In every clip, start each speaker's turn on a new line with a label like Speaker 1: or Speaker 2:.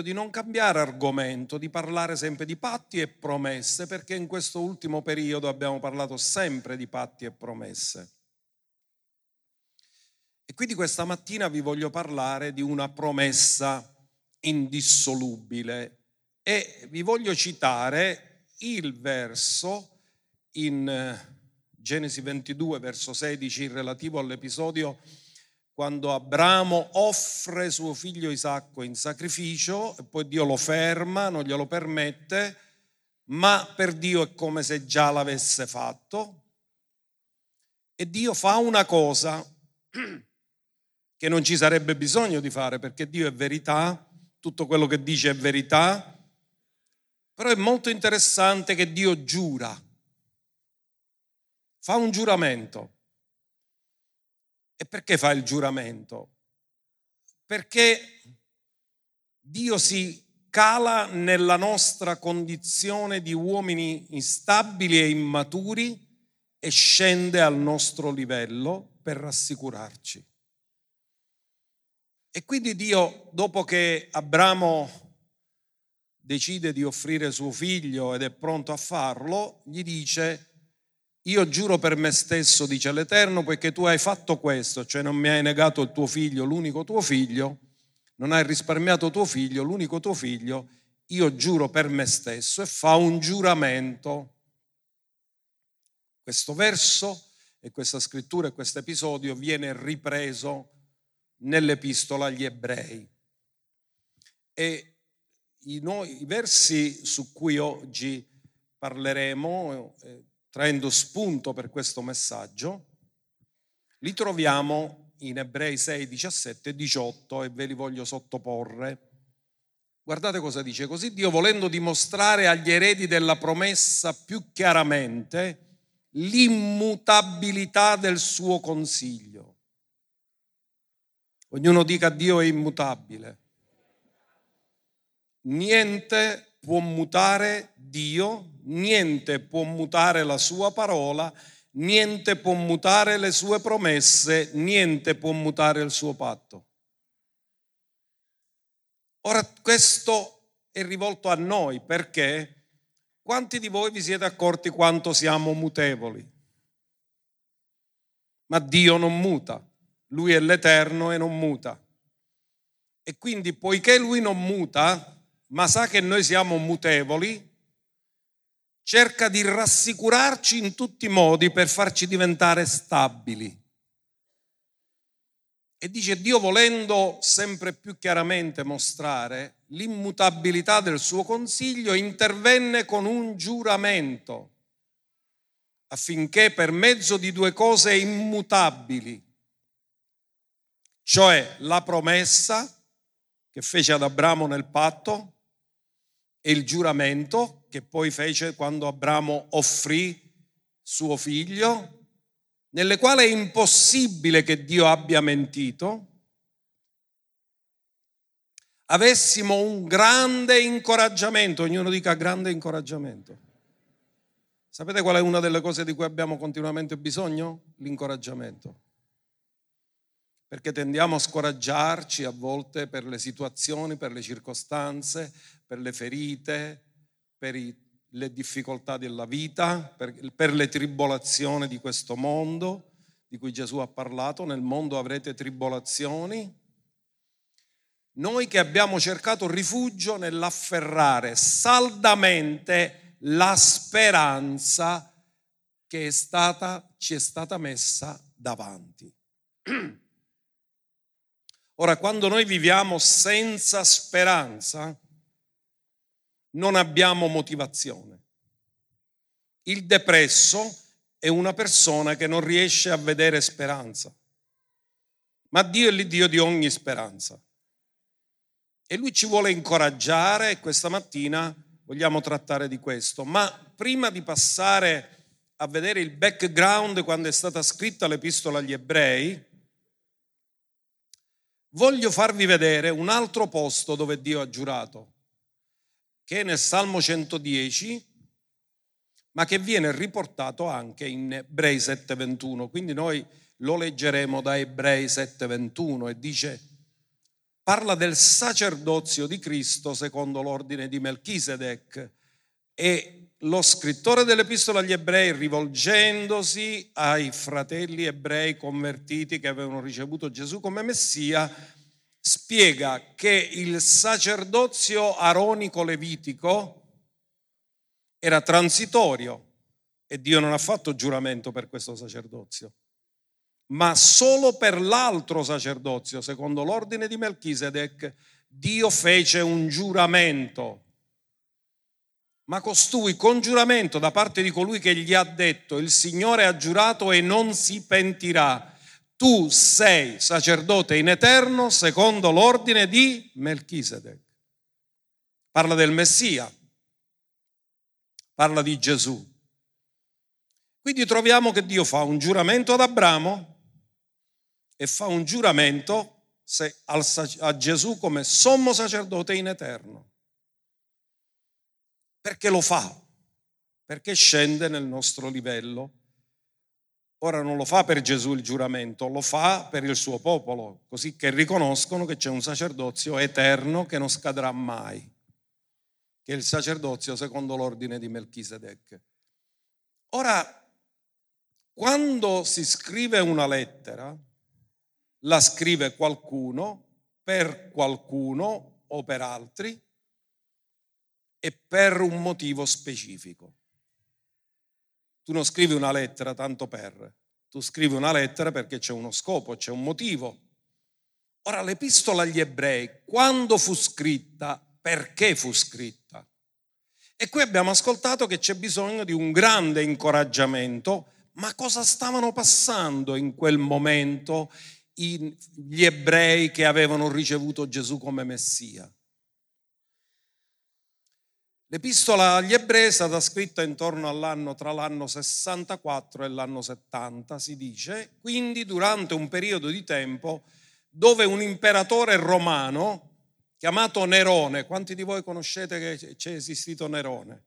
Speaker 1: invito di non cambiare argomento, di parlare sempre di patti e promesse, perché in questo ultimo periodo abbiamo parlato sempre di patti e promesse. E quindi questa mattina vi voglio parlare di una promessa indissolubile e vi voglio citare il verso in eh, Genesi 22, verso 16, relativo all'episodio quando Abramo offre suo figlio Isacco in sacrificio e poi Dio lo ferma, non glielo permette, ma per Dio è come se già l'avesse fatto. E Dio fa una cosa che non ci sarebbe bisogno di fare perché Dio è verità, tutto quello che dice è verità, però è molto interessante che Dio giura, fa un giuramento. E perché fa il giuramento? Perché Dio si cala nella nostra condizione di uomini instabili e immaturi e scende al nostro livello per rassicurarci. E quindi Dio, dopo che Abramo decide di offrire suo figlio ed è pronto a farlo, gli dice, io giuro per me stesso, dice l'Eterno, poiché tu hai fatto questo, cioè non mi hai negato il tuo figlio, l'unico tuo figlio, non hai risparmiato tuo figlio, l'unico tuo figlio, io giuro per me stesso e fa un giuramento. Questo verso e questa scrittura e questo episodio viene ripreso nell'epistola agli ebrei. E i, versi su cui oggi parleremo, eh, traendo spunto per questo messaggio, li troviamo in Ebrei 6, 17 e 18 e ve li voglio sottoporre. Guardate cosa dice, così Dio volendo dimostrare agli eredi della promessa più chiaramente l'immutabilità del suo consiglio Ognuno dica Dio è immutabile. Niente può mutare Dio, niente può mutare la sua parola, niente può mutare le sue promesse, niente può mutare il suo patto. Ora questo è rivolto a noi perché quanti di voi vi siete accorti quanto siamo mutevoli? Ma Dio non muta. Lui è l'Eterno e non muta. E quindi poiché Lui non muta, ma sa che noi siamo mutevoli, cerca di rassicurarci in tutti i modi per farci diventare stabili. E dice Dio volendo sempre più chiaramente mostrare l'immutabilità del suo consiglio, intervenne con un giuramento affinché per mezzo di due cose immutabili, cioè la promessa che fece ad Abramo nel patto e il giuramento che poi fece quando Abramo offrì suo figlio, nelle quali è impossibile che Dio abbia mentito, avessimo un grande incoraggiamento, ognuno dica grande incoraggiamento. Sapete qual è una delle cose di cui abbiamo continuamente bisogno? L'incoraggiamento perché tendiamo a scoraggiarci a volte per le situazioni, per le circostanze, per le ferite, per i, le difficoltà della vita, per, per le tribolazioni di questo mondo di cui Gesù ha parlato. Nel mondo avrete tribolazioni. Noi che abbiamo cercato rifugio nell'afferrare saldamente la speranza che è stata, ci è stata messa davanti. Ora, quando noi viviamo senza speranza, non abbiamo motivazione. Il depresso è una persona che non riesce a vedere speranza, ma Dio è l'Iddio di ogni speranza. E Lui ci vuole incoraggiare e questa mattina vogliamo trattare di questo. Ma prima di passare a vedere il background quando è stata scritta l'epistola agli ebrei, Voglio farvi vedere un altro posto dove Dio ha giurato, che è nel Salmo 110, ma che viene riportato anche in Ebrei 7:21. Quindi noi lo leggeremo da Ebrei 7:21 e dice, parla del sacerdozio di Cristo secondo l'ordine di Melchisedec e lo scrittore dell'epistola agli ebrei rivolgendosi ai fratelli ebrei convertiti che avevano ricevuto Gesù come Messia spiega che il sacerdozio aronico-levitico era transitorio e Dio non ha fatto giuramento per questo sacerdozio, ma solo per l'altro sacerdozio, secondo l'ordine di Melchisedec, Dio fece un giuramento. Ma costui con giuramento da parte di colui che gli ha detto, il Signore ha giurato e non si pentirà tu sei sacerdote in eterno secondo l'ordine di Melchisedec. Parla del Messia, parla di Gesù. Quindi troviamo che Dio fa un giuramento ad Abramo e fa un giuramento a Gesù come sommo sacerdote in eterno. Perché lo fa? Perché scende nel nostro livello Ora non lo fa per Gesù il giuramento, lo fa per il suo popolo, così che riconoscono che c'è un sacerdozio eterno che non scadrà mai, che è il sacerdozio secondo l'ordine di Melchisedec. Ora, quando si scrive una lettera, la scrive qualcuno per qualcuno o per altri e per un motivo specifico. Tu non scrivi una lettera tanto per, tu scrivi una lettera perché c'è uno scopo, c'è un motivo. Ora l'epistola agli ebrei, quando fu scritta, perché fu scritta? E qui abbiamo ascoltato che c'è bisogno di un grande incoraggiamento, ma cosa stavano passando in quel momento gli ebrei che avevano ricevuto Gesù come Messia? L'epistola agli ebrei è stata scritta intorno all'anno tra l'anno 64 e l'anno 70, si dice, quindi durante un periodo di tempo dove un imperatore romano chiamato Nerone, quanti di voi conoscete che c'è esistito Nerone?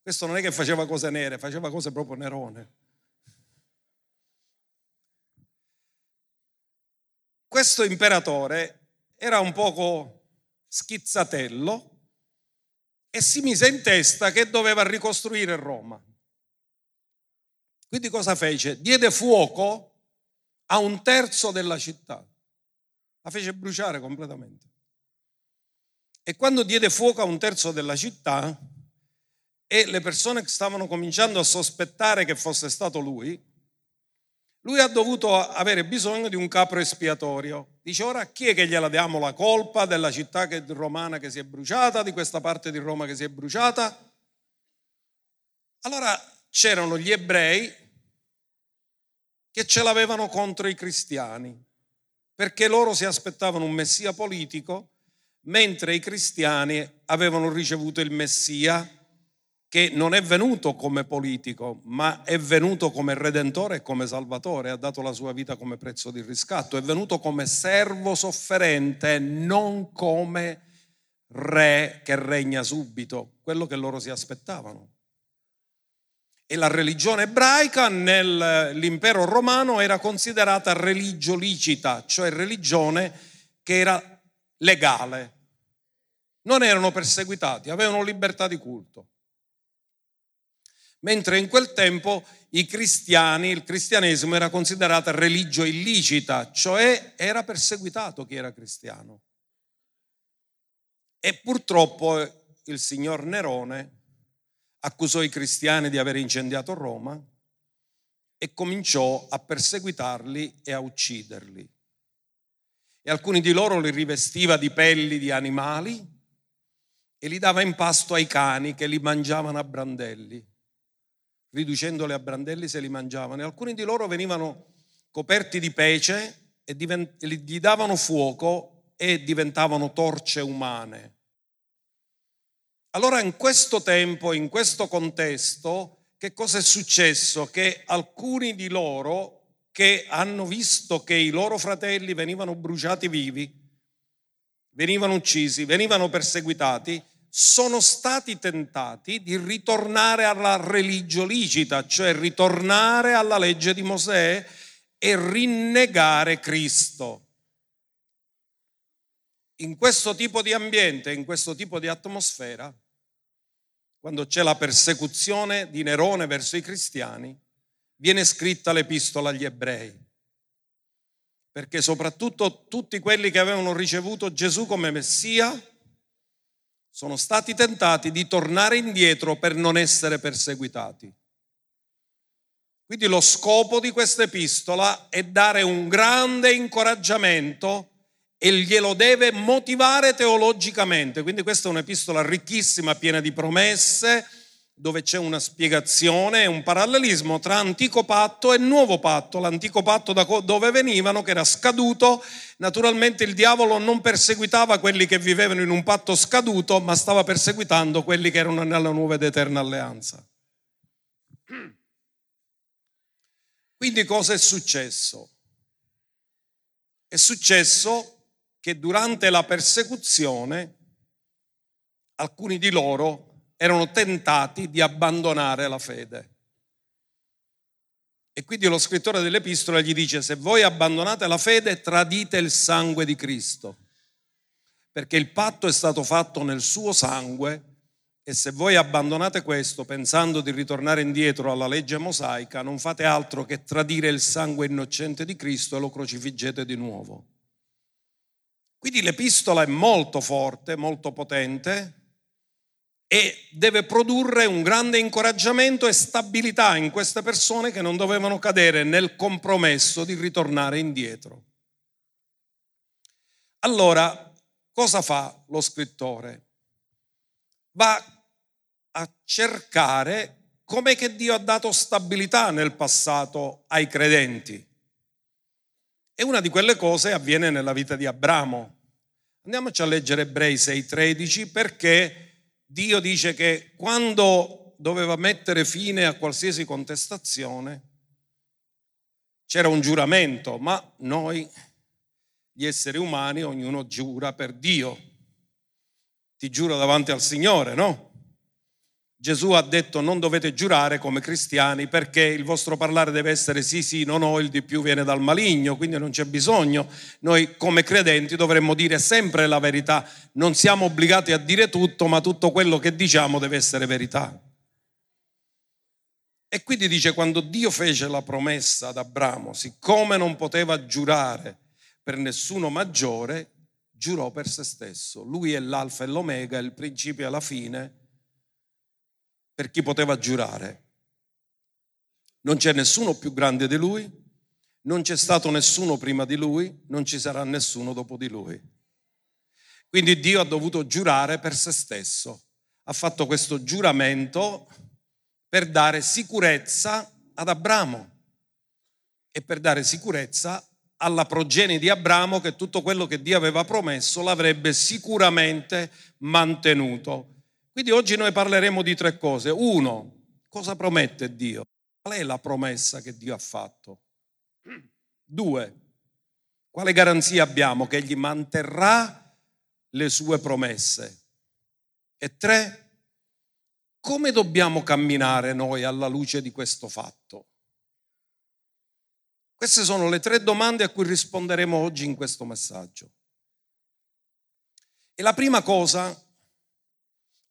Speaker 1: Questo non è che faceva cose nere, faceva cose proprio Nerone. Questo imperatore era un poco schizzatello, e si mise in testa che doveva ricostruire Roma. Quindi cosa fece? Diede fuoco a un terzo della città, la fece bruciare completamente. E quando diede fuoco a un terzo della città e le persone che stavano cominciando a sospettare che fosse stato lui, lui ha dovuto avere bisogno di un capo espiatorio. Dice ora chi è che gliela diamo la colpa della città romana che si è bruciata, di questa parte di Roma che si è bruciata? Allora c'erano gli ebrei che ce l'avevano contro i cristiani, perché loro si aspettavano un messia politico, mentre i cristiani avevano ricevuto il messia che non è venuto come politico, ma è venuto come redentore e come salvatore, ha dato la sua vita come prezzo di riscatto, è venuto come servo sofferente, non come re che regna subito, quello che loro si aspettavano. E la religione ebraica nell'impero romano era considerata religio licita, cioè religione che era legale. Non erano perseguitati, avevano libertà di culto mentre in quel tempo i cristiani, il cristianesimo era considerata religio illicita, cioè era perseguitato chi era cristiano. E purtroppo il signor Nerone accusò i cristiani di aver incendiato Roma e cominciò a perseguitarli e a ucciderli. E alcuni di loro li rivestiva di pelli di animali e li dava in pasto ai cani che li mangiavano a brandelli riducendoli a brandelli se li mangiavano. E alcuni di loro venivano coperti di pece e gli davano fuoco e diventavano torce umane. Allora in questo tempo, in questo contesto, che cosa è successo? Che alcuni di loro che hanno visto che i loro fratelli venivano bruciati vivi, venivano uccisi, venivano perseguitati, sono stati tentati di ritornare alla religio licita, cioè ritornare alla legge di Mosè e rinnegare Cristo. in questo tipo di ambiente, in questo tipo di atmosfera, quando c'è la persecuzione di Nerone verso i cristiani, viene scritta l'epistola agli ebrei. Perché soprattutto tutti quelli che avevano ricevuto Gesù come Messia sono stati tentati di tornare indietro per non essere perseguitati. Quindi lo scopo di questa epistola è dare un grande incoraggiamento e glielo deve motivare teologicamente. Quindi questa è un'epistola ricchissima, piena di promesse, dove c'è una spiegazione un parallelismo tra antico patto e nuovo patto. L'antico patto da dove venivano, che era scaduto, naturalmente il diavolo non perseguitava quelli che vivevano in un patto scaduto, ma stava perseguitando quelli che erano nella nuova ed eterna alleanza. Quindi cosa è successo? È successo che durante la persecuzione alcuni di loro erano tentati di abbandonare la fede. E quindi lo scrittore dell'epistola gli dice, se voi abbandonate la fede, tradite il sangue di Cristo, perché il patto è stato fatto nel suo sangue e se voi abbandonate questo pensando di ritornare indietro alla legge mosaica, non fate altro che tradire il sangue innocente di Cristo e lo crocifiggete di nuovo. Quindi l'epistola è molto forte, molto potente e deve produrre un grande incoraggiamento e stabilità in queste persone che non dovevano cadere nel compromesso di ritornare indietro. Allora, cosa fa lo scrittore? Va a cercare come che Dio ha dato stabilità nel passato ai credenti. E una di quelle cose avviene nella vita di Abramo. Andiamoci a leggere Ebrei 6:13 perché Dio dice che quando doveva mettere fine a qualsiasi contestazione c'era un giuramento, ma noi, gli esseri umani, ognuno giura per Dio. Ti giuro davanti al Signore, no? Gesù ha detto non dovete giurare come cristiani perché il vostro parlare deve essere sì sì, no no, il di più viene dal maligno, quindi non c'è bisogno. Noi come credenti dovremmo dire sempre la verità, non siamo obbligati a dire tutto, ma tutto quello che diciamo deve essere verità. E quindi dice quando Dio fece la promessa ad Abramo, siccome non poteva giurare per nessuno maggiore, giurò per se stesso. Lui è l'alfa e l'omega, il principio e la fine per chi poteva giurare. Non c'è nessuno più grande di lui, non c'è stato nessuno prima di lui, non ci sarà nessuno dopo di lui. Quindi Dio ha dovuto giurare per se stesso. Ha fatto questo giuramento per dare sicurezza ad Abramo e per dare sicurezza alla progenie di Abramo che tutto quello che Dio aveva promesso l'avrebbe sicuramente mantenuto. Quindi oggi noi parleremo di tre cose. Uno, cosa promette Dio? Qual è la promessa che Dio ha fatto? Due, quale garanzia abbiamo che Egli manterrà le sue promesse? E tre, come dobbiamo camminare noi alla luce di questo fatto? Queste sono le tre domande a cui risponderemo oggi in questo messaggio. E la prima cosa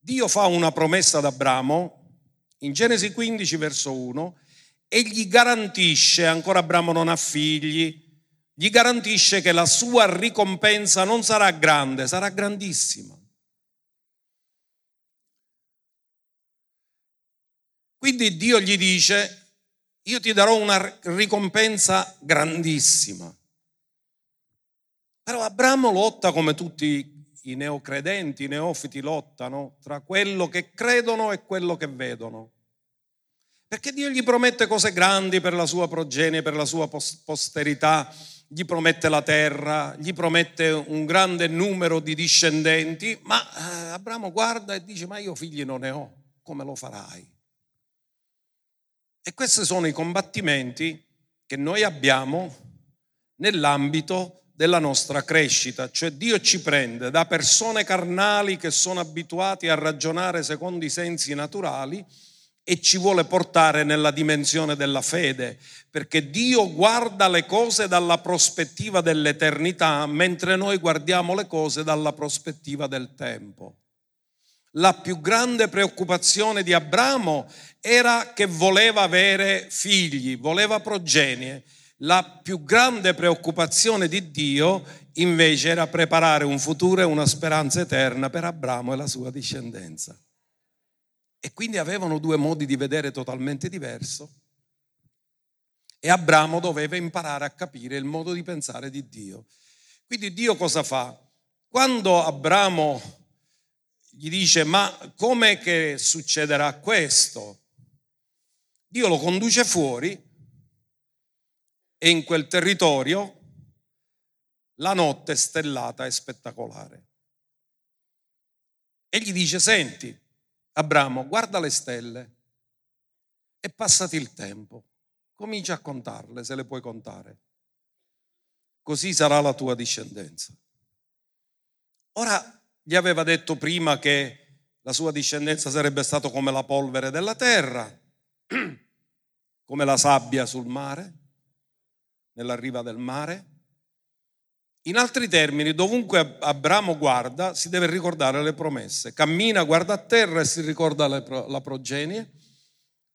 Speaker 1: Dio fa una promessa ad Abramo in Genesi 15 verso 1 e gli garantisce, ancora Abramo non ha figli, gli garantisce che la sua ricompensa non sarà grande, sarà grandissima. Quindi Dio gli dice, io ti darò una ricompensa grandissima. Però Abramo lotta come tutti i neocredenti, i neofiti lottano tra quello che credono e quello che vedono. Perché Dio gli promette cose grandi per la sua progenie, per la sua posterità, gli promette la terra, gli promette un grande numero di discendenti, ma eh, Abramo guarda e dice, ma io figli non ne ho, come lo farai? E questi sono i combattimenti che noi abbiamo nell'ambito della nostra crescita, cioè Dio ci prende da persone carnali che sono abituati a ragionare secondo i sensi naturali e ci vuole portare nella dimensione della fede, perché Dio guarda le cose dalla prospettiva dell'eternità, mentre noi guardiamo le cose dalla prospettiva del tempo. La più grande preoccupazione di Abramo era che voleva avere figli, voleva progenie. La più grande preoccupazione di Dio invece era preparare un futuro e una speranza eterna per Abramo e la sua discendenza. E quindi avevano due modi di vedere totalmente diverso. E Abramo doveva imparare a capire il modo di pensare di Dio. Quindi Dio cosa fa? Quando Abramo gli dice ma come che succederà questo? Dio lo conduce fuori e in quel territorio la notte stellata e spettacolare. E gli dice, senti, Abramo, guarda le stelle e passati il tempo, comincia a contarle se le puoi contare. Così sarà la tua discendenza. Ora gli aveva detto prima che la sua discendenza sarebbe stata come la polvere della terra, come la sabbia sul mare, nella riva del mare. In altri termini, dovunque Abramo guarda, si deve ricordare le promesse. Cammina, guarda a terra e si ricorda la progenie.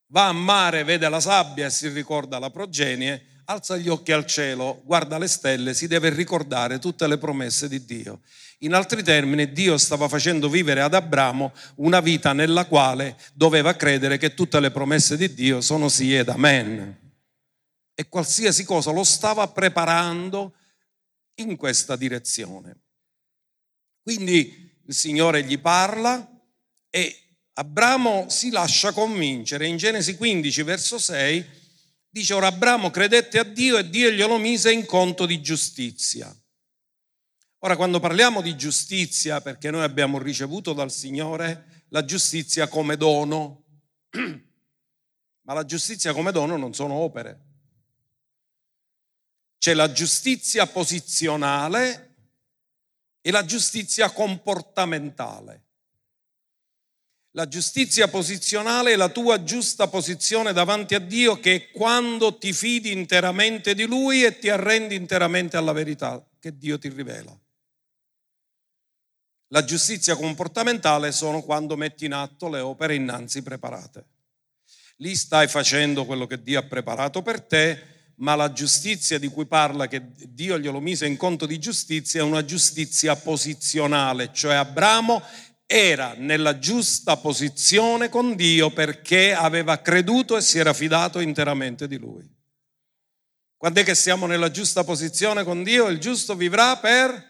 Speaker 1: Va a mare, vede la sabbia e si ricorda la progenie. Alza gli occhi al cielo, guarda le stelle, si deve ricordare tutte le promesse di Dio. In altri termini, Dio stava facendo vivere ad Abramo una vita nella quale doveva credere che tutte le promesse di Dio sono sì ed amen. E qualsiasi cosa lo stava preparando in questa direzione. Quindi il Signore gli parla e Abramo si lascia convincere. In Genesi 15, verso 6, dice, ora Abramo credette a Dio e Dio glielo mise in conto di giustizia. Ora, quando parliamo di giustizia, perché noi abbiamo ricevuto dal Signore la giustizia come dono, ma la giustizia come dono non sono opere. C'è la giustizia posizionale e la giustizia comportamentale. La giustizia posizionale è la tua giusta posizione davanti a Dio che è quando ti fidi interamente di Lui e ti arrendi interamente alla verità che Dio ti rivela. La giustizia comportamentale sono quando metti in atto le opere innanzi preparate. Lì stai facendo quello che Dio ha preparato per te ma la giustizia di cui parla, che Dio glielo mise in conto di giustizia, è una giustizia posizionale, cioè Abramo era nella giusta posizione con Dio perché aveva creduto e si era fidato interamente di Lui. Quando è che siamo nella giusta posizione con Dio? Il giusto vivrà per...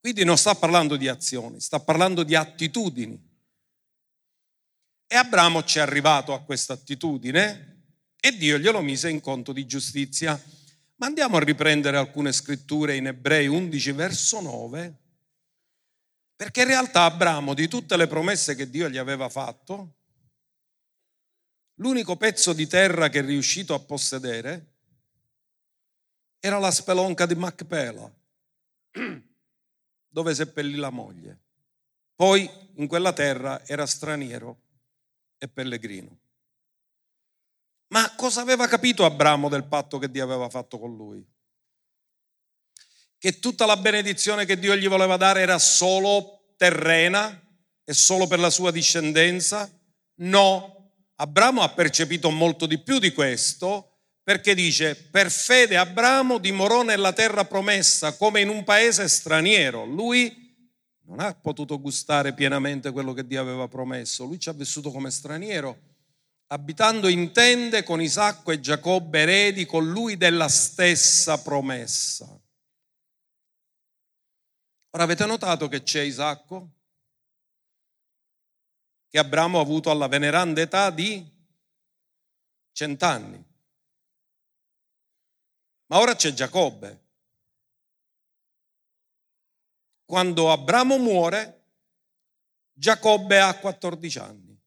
Speaker 1: Quindi non sta parlando di azioni, sta parlando di attitudini. E Abramo ci è arrivato a questa attitudine e Dio glielo mise in conto di giustizia. Ma andiamo a riprendere alcune scritture in Ebrei 11 verso 9, perché in realtà Abramo di tutte le promesse che Dio gli aveva fatto, l'unico pezzo di terra che è riuscito a possedere era la spelonca di Macpela, dove seppellì la moglie. Poi in quella terra era straniero e pellegrino. Ma cosa aveva capito Abramo del patto che Dio aveva fatto con lui? Che tutta la benedizione che Dio gli voleva dare era solo terrena e solo per la sua discendenza? No, Abramo ha percepito molto di più di questo perché dice, per fede Abramo dimorò nella terra promessa come in un paese straniero. Lui non ha potuto gustare pienamente quello che Dio aveva promesso. Lui ci ha vissuto come straniero, abitando in tende con Isacco e Giacobbe eredi con lui della stessa promessa. Ora avete notato che c'è Isacco? Che Abramo ha avuto alla veneranda età di cent'anni. Ma ora c'è Giacobbe quando Abramo muore, Giacobbe ha 14 anni.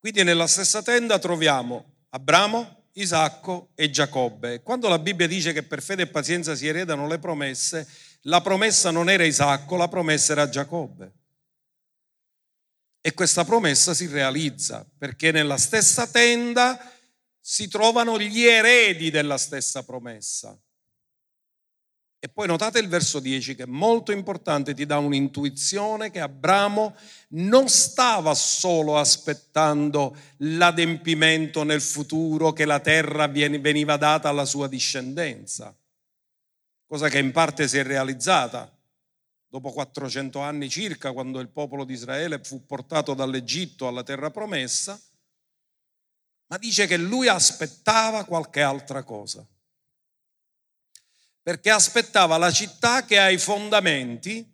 Speaker 1: Quindi nella stessa tenda troviamo Abramo, Isacco e Giacobbe. Quando la Bibbia dice che per fede e pazienza si eredano le promesse, la promessa non era Isacco, la promessa era Giacobbe. E questa promessa si realizza perché nella stessa tenda si trovano gli eredi della stessa promessa. E poi notate il verso 10 che è molto importante, ti dà un'intuizione che Abramo non stava solo aspettando l'adempimento nel futuro che la terra veniva data alla sua discendenza, cosa che in parte si è realizzata. Dopo 400 anni circa, quando il popolo di Israele fu portato dall'Egitto alla terra promessa, ma dice che lui aspettava qualche altra cosa perché aspettava la città che ha i fondamenti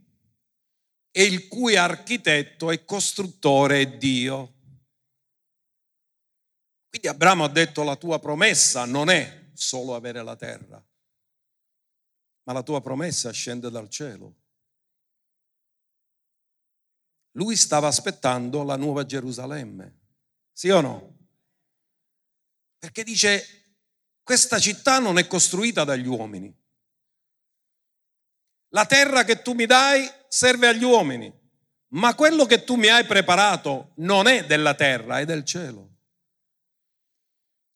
Speaker 1: e il cui architetto e costruttore è Dio. Quindi Abramo ha detto la tua promessa non è solo avere la terra, ma la tua promessa scende dal cielo. Lui stava aspettando la nuova Gerusalemme, sì o no? Perché dice, questa città non è costruita dagli uomini, la terra che tu mi dai serve agli uomini, ma quello che tu mi hai preparato non è della terra, è del cielo.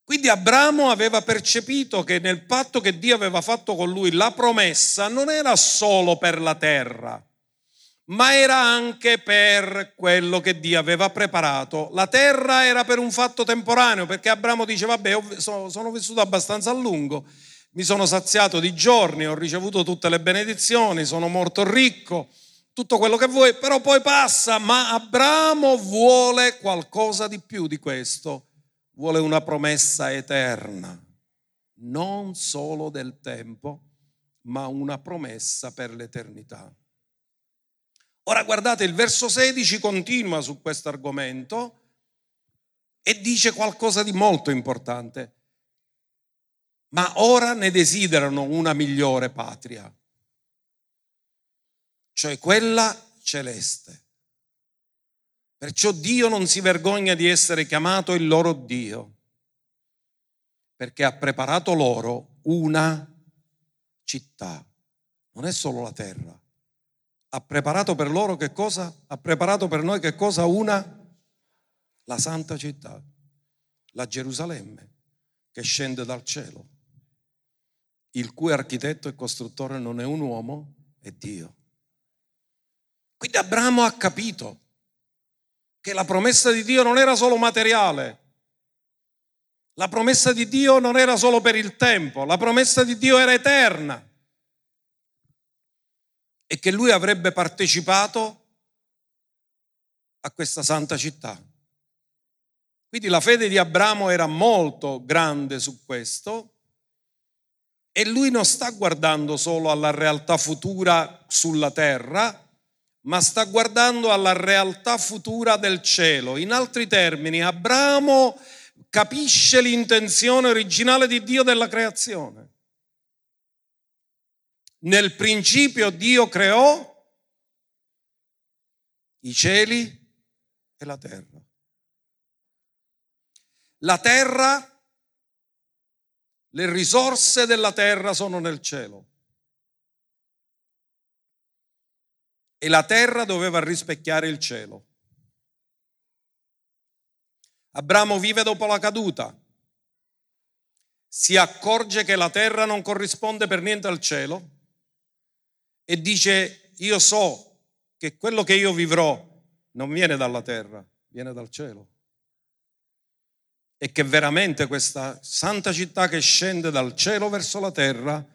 Speaker 1: Quindi Abramo aveva percepito che nel patto che Dio aveva fatto con lui la promessa non era solo per la terra, ma era anche per quello che Dio aveva preparato. La terra era per un fatto temporaneo, perché Abramo dice, vabbè, sono vissuto abbastanza a lungo, mi sono saziato di giorni, ho ricevuto tutte le benedizioni, sono molto ricco, tutto quello che vuoi, però poi passa, ma Abramo vuole qualcosa di più di questo, vuole una promessa eterna, non solo del tempo, ma una promessa per l'eternità. Ora guardate, il verso 16 continua su questo argomento e dice qualcosa di molto importante ma ora ne desiderano una migliore patria, cioè quella celeste. Perciò Dio non si vergogna di essere chiamato il loro Dio, perché ha preparato loro una città, non è solo la terra. Ha preparato per loro che cosa? Ha preparato per noi che cosa? Una, la santa città, la Gerusalemme, che scende dal cielo il cui architetto e costruttore non è un uomo, è Dio. Quindi Abramo ha capito che la promessa di Dio non era solo materiale, la promessa di Dio non era solo per il tempo, la promessa di Dio era eterna e che lui avrebbe partecipato a questa santa città. Quindi la fede di Abramo era molto grande su questo e lui non sta guardando solo alla realtà futura sulla terra, ma sta guardando alla realtà futura del cielo. In altri termini, Abramo capisce l'intenzione originale di Dio della creazione. Nel principio Dio creò i cieli e la terra. La terra le risorse della terra sono nel cielo. E la terra doveva rispecchiare il cielo. Abramo vive dopo la caduta, si accorge che la terra non corrisponde per niente al cielo e dice io so che quello che io vivrò non viene dalla terra, viene dal cielo e che veramente questa santa città che scende dal cielo verso la terra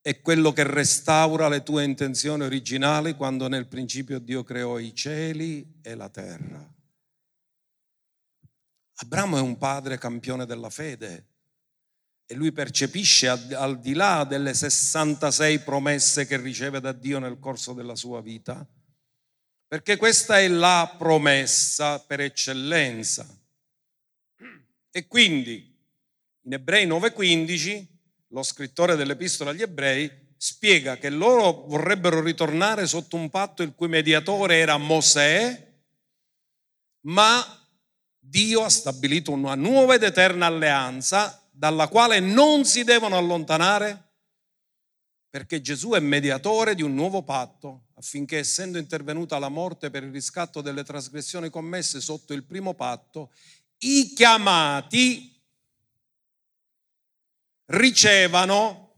Speaker 1: è quello che restaura le tue intenzioni originali quando nel principio Dio creò i cieli e la terra. Abramo è un padre campione della fede e lui percepisce al di là delle 66 promesse che riceve da Dio nel corso della sua vita, perché questa è la promessa per eccellenza e quindi in Ebrei 9:15 lo scrittore dell'epistola agli Ebrei spiega che loro vorrebbero ritornare sotto un patto il cui mediatore era Mosè, ma Dio ha stabilito una nuova ed eterna alleanza dalla quale non si devono allontanare perché Gesù è mediatore di un nuovo patto affinché essendo intervenuta la morte per il riscatto delle trasgressioni commesse sotto il primo patto, i chiamati ricevano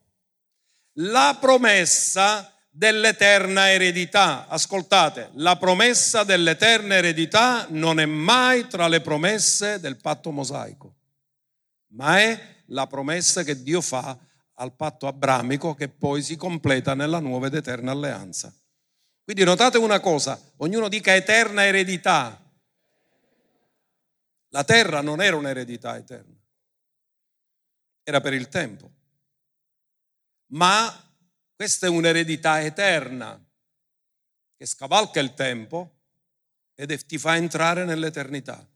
Speaker 1: la promessa dell'eterna eredità. Ascoltate, la promessa dell'eterna eredità non è mai tra le promesse del patto mosaico, ma è la promessa che Dio fa al patto abramico che poi si completa nella nuova ed eterna alleanza. Quindi notate una cosa, ognuno dica eterna eredità. La terra non era un'eredità eterna, era per il tempo. Ma questa è un'eredità eterna che scavalca il tempo ed ti fa entrare nell'eternità.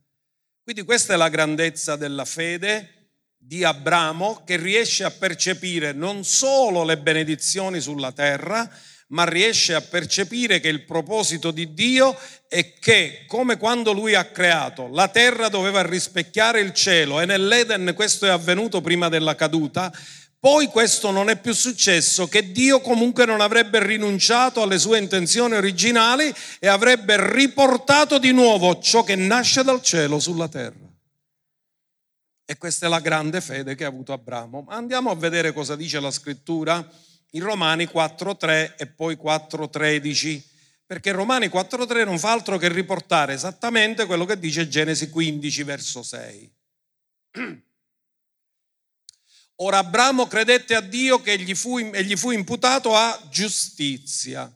Speaker 1: Quindi questa è la grandezza della fede di Abramo che riesce a percepire non solo le benedizioni sulla terra, ma riesce a percepire che il proposito di Dio è che, come quando lui ha creato, la terra doveva rispecchiare il cielo e nell'Eden questo è avvenuto prima della caduta, poi questo non è più successo, che Dio comunque non avrebbe rinunciato alle sue intenzioni originali e avrebbe riportato di nuovo ciò che nasce dal cielo sulla terra. E questa è la grande fede che ha avuto Abramo. Andiamo a vedere cosa dice la scrittura in Romani 4.3 e poi 4.13, perché Romani 4.3 non fa altro che riportare esattamente quello che dice Genesi 15 verso 6. Ora Abramo credette a Dio che gli fu, e gli fu imputato a giustizia.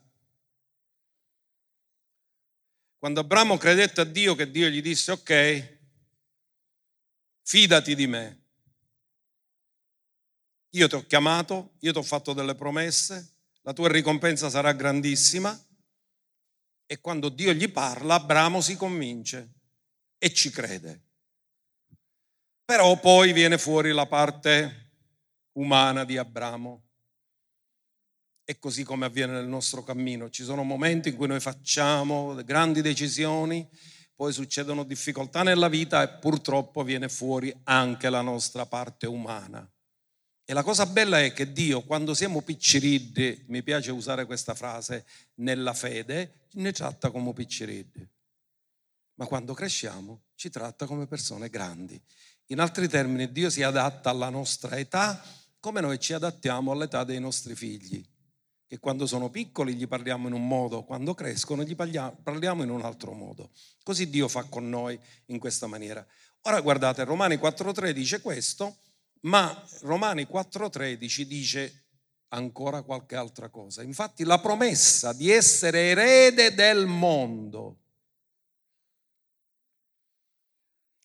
Speaker 1: Quando Abramo credette a Dio che Dio gli disse ok, fidati di me. Io ti ho chiamato, io ti ho fatto delle promesse, la tua ricompensa sarà grandissima. E quando Dio gli parla, Abramo si convince e ci crede. Però poi viene fuori la parte umana di Abramo. E così come avviene nel nostro cammino. Ci sono momenti in cui noi facciamo grandi decisioni poi succedono difficoltà nella vita e purtroppo viene fuori anche la nostra parte umana. E la cosa bella è che Dio, quando siamo picciriddi, mi piace usare questa frase, nella fede, ne tratta come picciriddi. Ma quando cresciamo ci tratta come persone grandi. In altri termini, Dio si adatta alla nostra età come noi ci adattiamo all'età dei nostri figli che quando sono piccoli gli parliamo in un modo, quando crescono gli parliamo in un altro modo. Così Dio fa con noi in questa maniera. Ora guardate, Romani 4.3 dice questo, ma Romani 4.13 dice ancora qualche altra cosa. Infatti la promessa di essere erede del mondo,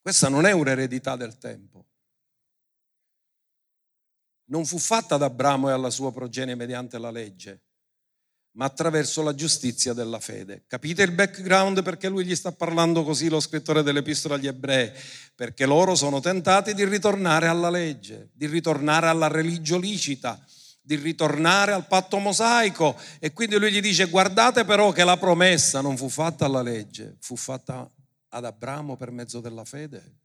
Speaker 1: questa non è un'eredità del tempo. Non fu fatta ad Abramo e alla sua progenie mediante la legge, ma attraverso la giustizia della fede. Capite il background perché lui gli sta parlando così, lo scrittore dell'Epistola agli Ebrei? Perché loro sono tentati di ritornare alla legge, di ritornare alla religio licita, di ritornare al patto mosaico. E quindi lui gli dice, guardate però che la promessa non fu fatta alla legge, fu fatta ad Abramo per mezzo della fede.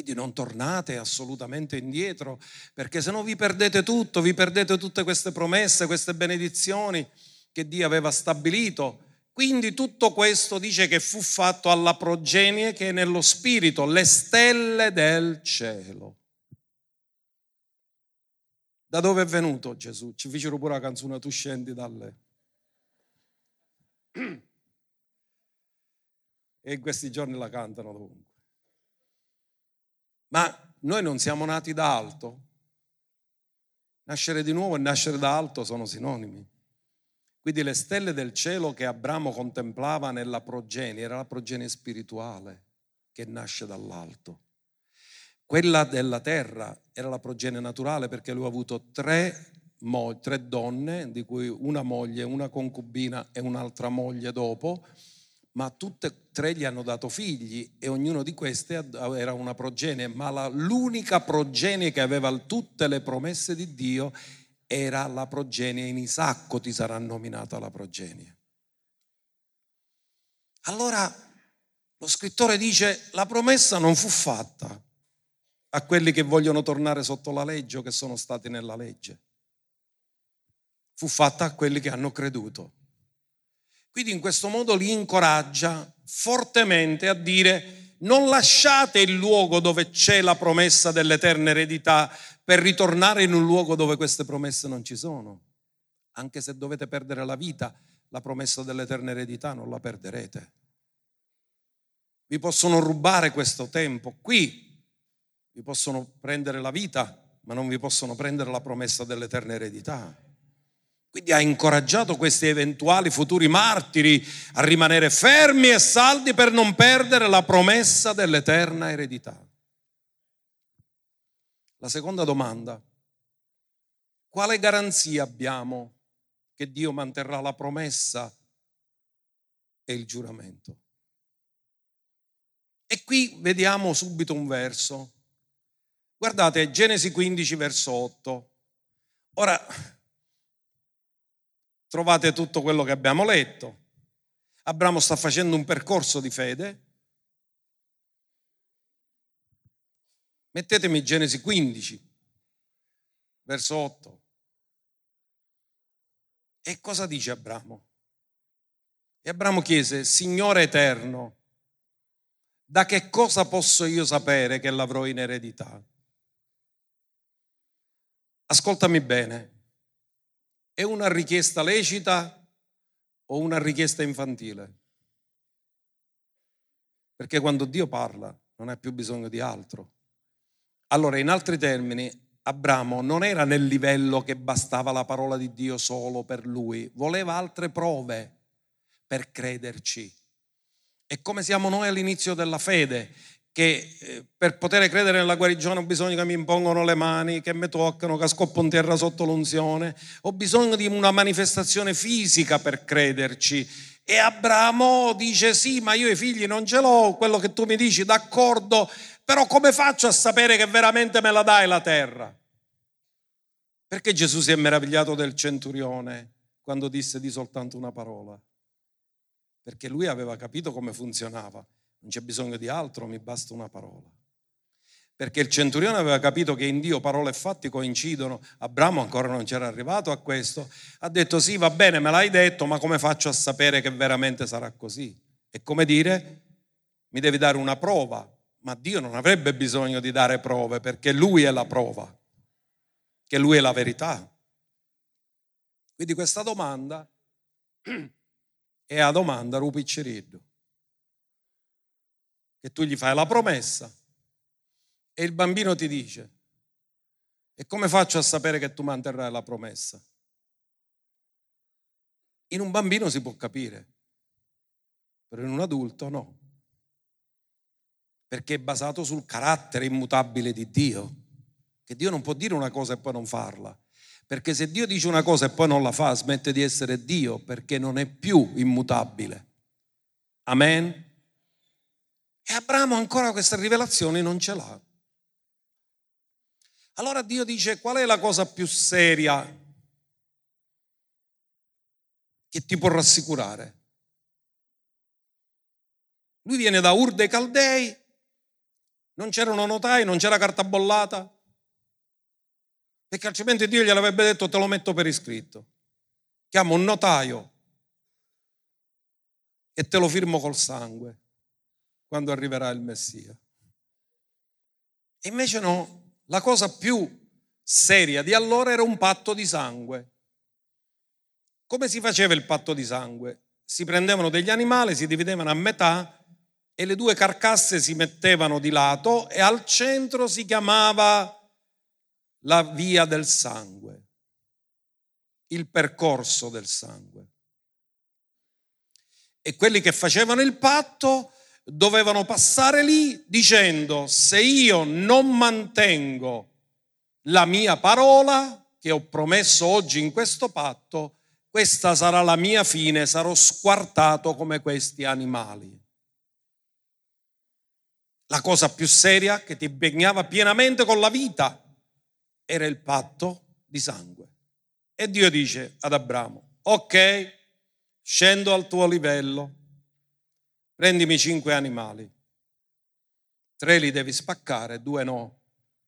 Speaker 1: Quindi non tornate assolutamente indietro, perché se no vi perdete tutto, vi perdete tutte queste promesse, queste benedizioni che Dio aveva stabilito. Quindi tutto questo dice che fu fatto alla progenie che è nello spirito, le stelle del cielo. Da dove è venuto Gesù? Ci fecero pure la canzone Tu scendi dalle... E in questi giorni la cantano dovunque. Ma noi non siamo nati da alto. Nascere di nuovo e nascere da alto sono sinonimi. Quindi le stelle del cielo che Abramo contemplava nella progenie era la progenie spirituale che nasce dall'alto. Quella della terra era la progenie naturale perché lui ha avuto tre, mo- tre donne, di cui una moglie, una concubina e un'altra moglie dopo, ma tutte e tre gli hanno dato figli e ognuno di queste era una progenie, ma la, l'unica progenie che aveva tutte le promesse di Dio era la progenie in Isacco ti sarà nominata la progenie. Allora lo scrittore dice la promessa non fu fatta a quelli che vogliono tornare sotto la legge o che sono stati nella legge, fu fatta a quelli che hanno creduto Quindi in questo modo li incoraggia fortemente a dire non lasciate il luogo dove c'è la promessa dell'eterna eredità per ritornare in un luogo dove queste promesse non ci sono. Anche se dovete perdere la vita, la promessa dell'eterna eredità non la perderete. Vi possono rubare questo tempo qui, vi possono prendere la vita, ma non vi possono prendere la promessa dell'eterna eredità. Quindi ha incoraggiato questi eventuali futuri martiri a rimanere fermi e saldi per non perdere la promessa dell'eterna eredità. La seconda domanda, quale garanzia abbiamo che Dio manterrà la promessa e il giuramento? E qui vediamo subito un verso. Guardate, Genesi 15, verso 8. Ora, trovate tutto quello che abbiamo letto. Abramo sta facendo un percorso di fede. Mettetemi Genesi 15, verso 8. E cosa dice Abramo? E Abramo chiese, Signore eterno, da che cosa posso io sapere che l'avrò in eredità? Ascoltami bene, è una richiesta lecita o una richiesta infantile? Perché quando Dio parla non hai più bisogno di altro. Allora, in altri termini, Abramo non era nel livello che bastava la parola di Dio solo per lui, voleva altre prove per crederci. E come siamo noi all'inizio della fede, che eh, per poter credere nella guarigione ho bisogno che mi impongono le mani, che mi toccano, che scoppo in terra sotto l'unzione, ho bisogno di una manifestazione fisica per crederci. E Abramo dice sì, ma io i figli non ce l'ho, quello che tu mi dici, d'accordo, però come faccio a sapere che veramente me la dai la terra? Perché Gesù si è meravigliato del centurione quando disse di soltanto una parola? Perché lui aveva capito come funzionava non c'è bisogno di altro, mi basta una parola. Perché il centurione aveva capito che in Dio parole e fatti coincidono, Abramo ancora non c'era arrivato a questo, ha detto sì va bene me l'hai detto, ma come faccio a sapere che veramente sarà così? È come dire mi devi dare una prova, ma Dio non avrebbe bisogno di dare prove perché Lui è la prova, che Lui è la verità. Quindi questa domanda è a domanda rupicceriddo che tu gli fai la promessa e il bambino ti dice, e come faccio a sapere che tu manterrai la promessa? In un bambino si può capire, però in un adulto no, perché è basato sul carattere immutabile di Dio, che Dio non può dire una cosa e poi non farla. Perché se Dio dice una cosa e poi non la fa, smette di essere Dio perché non è più immutabile. Amen. E Abramo ancora questa rivelazione non ce l'ha. Allora Dio dice qual è la cosa più seria che ti può rassicurare? Lui viene da Ur dei Caldei, non c'erano notai, non c'era carta bollata, perché altrimenti Dio gliel'avrebbe detto te lo metto per iscritto. Chiamo un notaio e te lo firmo col sangue quando arriverà il Messia. Invece no, la cosa più seria di allora era un patto di sangue. Come si faceva il patto di sangue? Si prendevano degli animali, si dividevano a metà e le due carcasse si mettevano di lato e al centro si chiamava la via del sangue, il percorso del sangue. E quelli che facevano il patto dovevano passare lì dicendo se io non mantengo la mia parola che ho promesso oggi in questo patto, questa sarà la mia fine, sarò squartato come questi animali. La cosa più seria che ti impegnava pienamente con la vita era il patto di sangue. E Dio dice ad Abramo, ok, scendo al tuo livello, prendimi cinque animali, tre li devi spaccare, due no.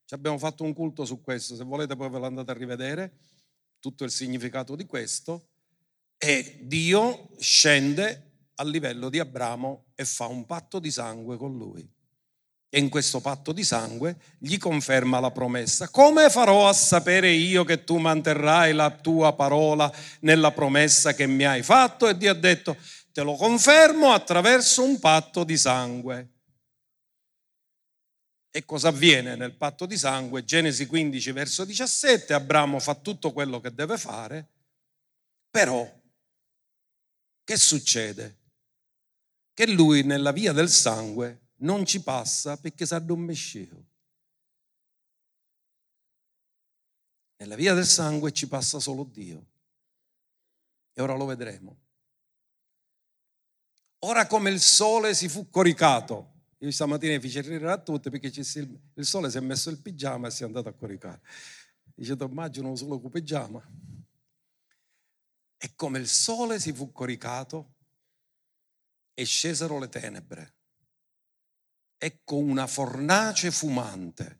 Speaker 1: Ci abbiamo fatto un culto su questo, se volete poi ve lo andate a rivedere, tutto il significato di questo. E Dio scende a livello di Abramo e fa un patto di sangue con lui. E in questo patto di sangue gli conferma la promessa. Come farò a sapere io che tu manterrai la tua parola nella promessa che mi hai fatto? E Dio ha detto, te lo confermo attraverso un patto di sangue. E cosa avviene nel patto di sangue? Genesi 15, verso 17, Abramo fa tutto quello che deve fare, però che succede? Che lui nella via del sangue non ci passa perché sa addormesceva. Nella via del sangue ci passa solo Dio. E ora lo vedremo. Ora come il sole si fu coricato. Io stamattina fece ridere a tutti perché il sole si è messo il pigiama e si è andato a coricare. Dice, immagino solo con pigiama. E come il sole si fu coricato e scesero le tenebre. Ecco una fornace fumante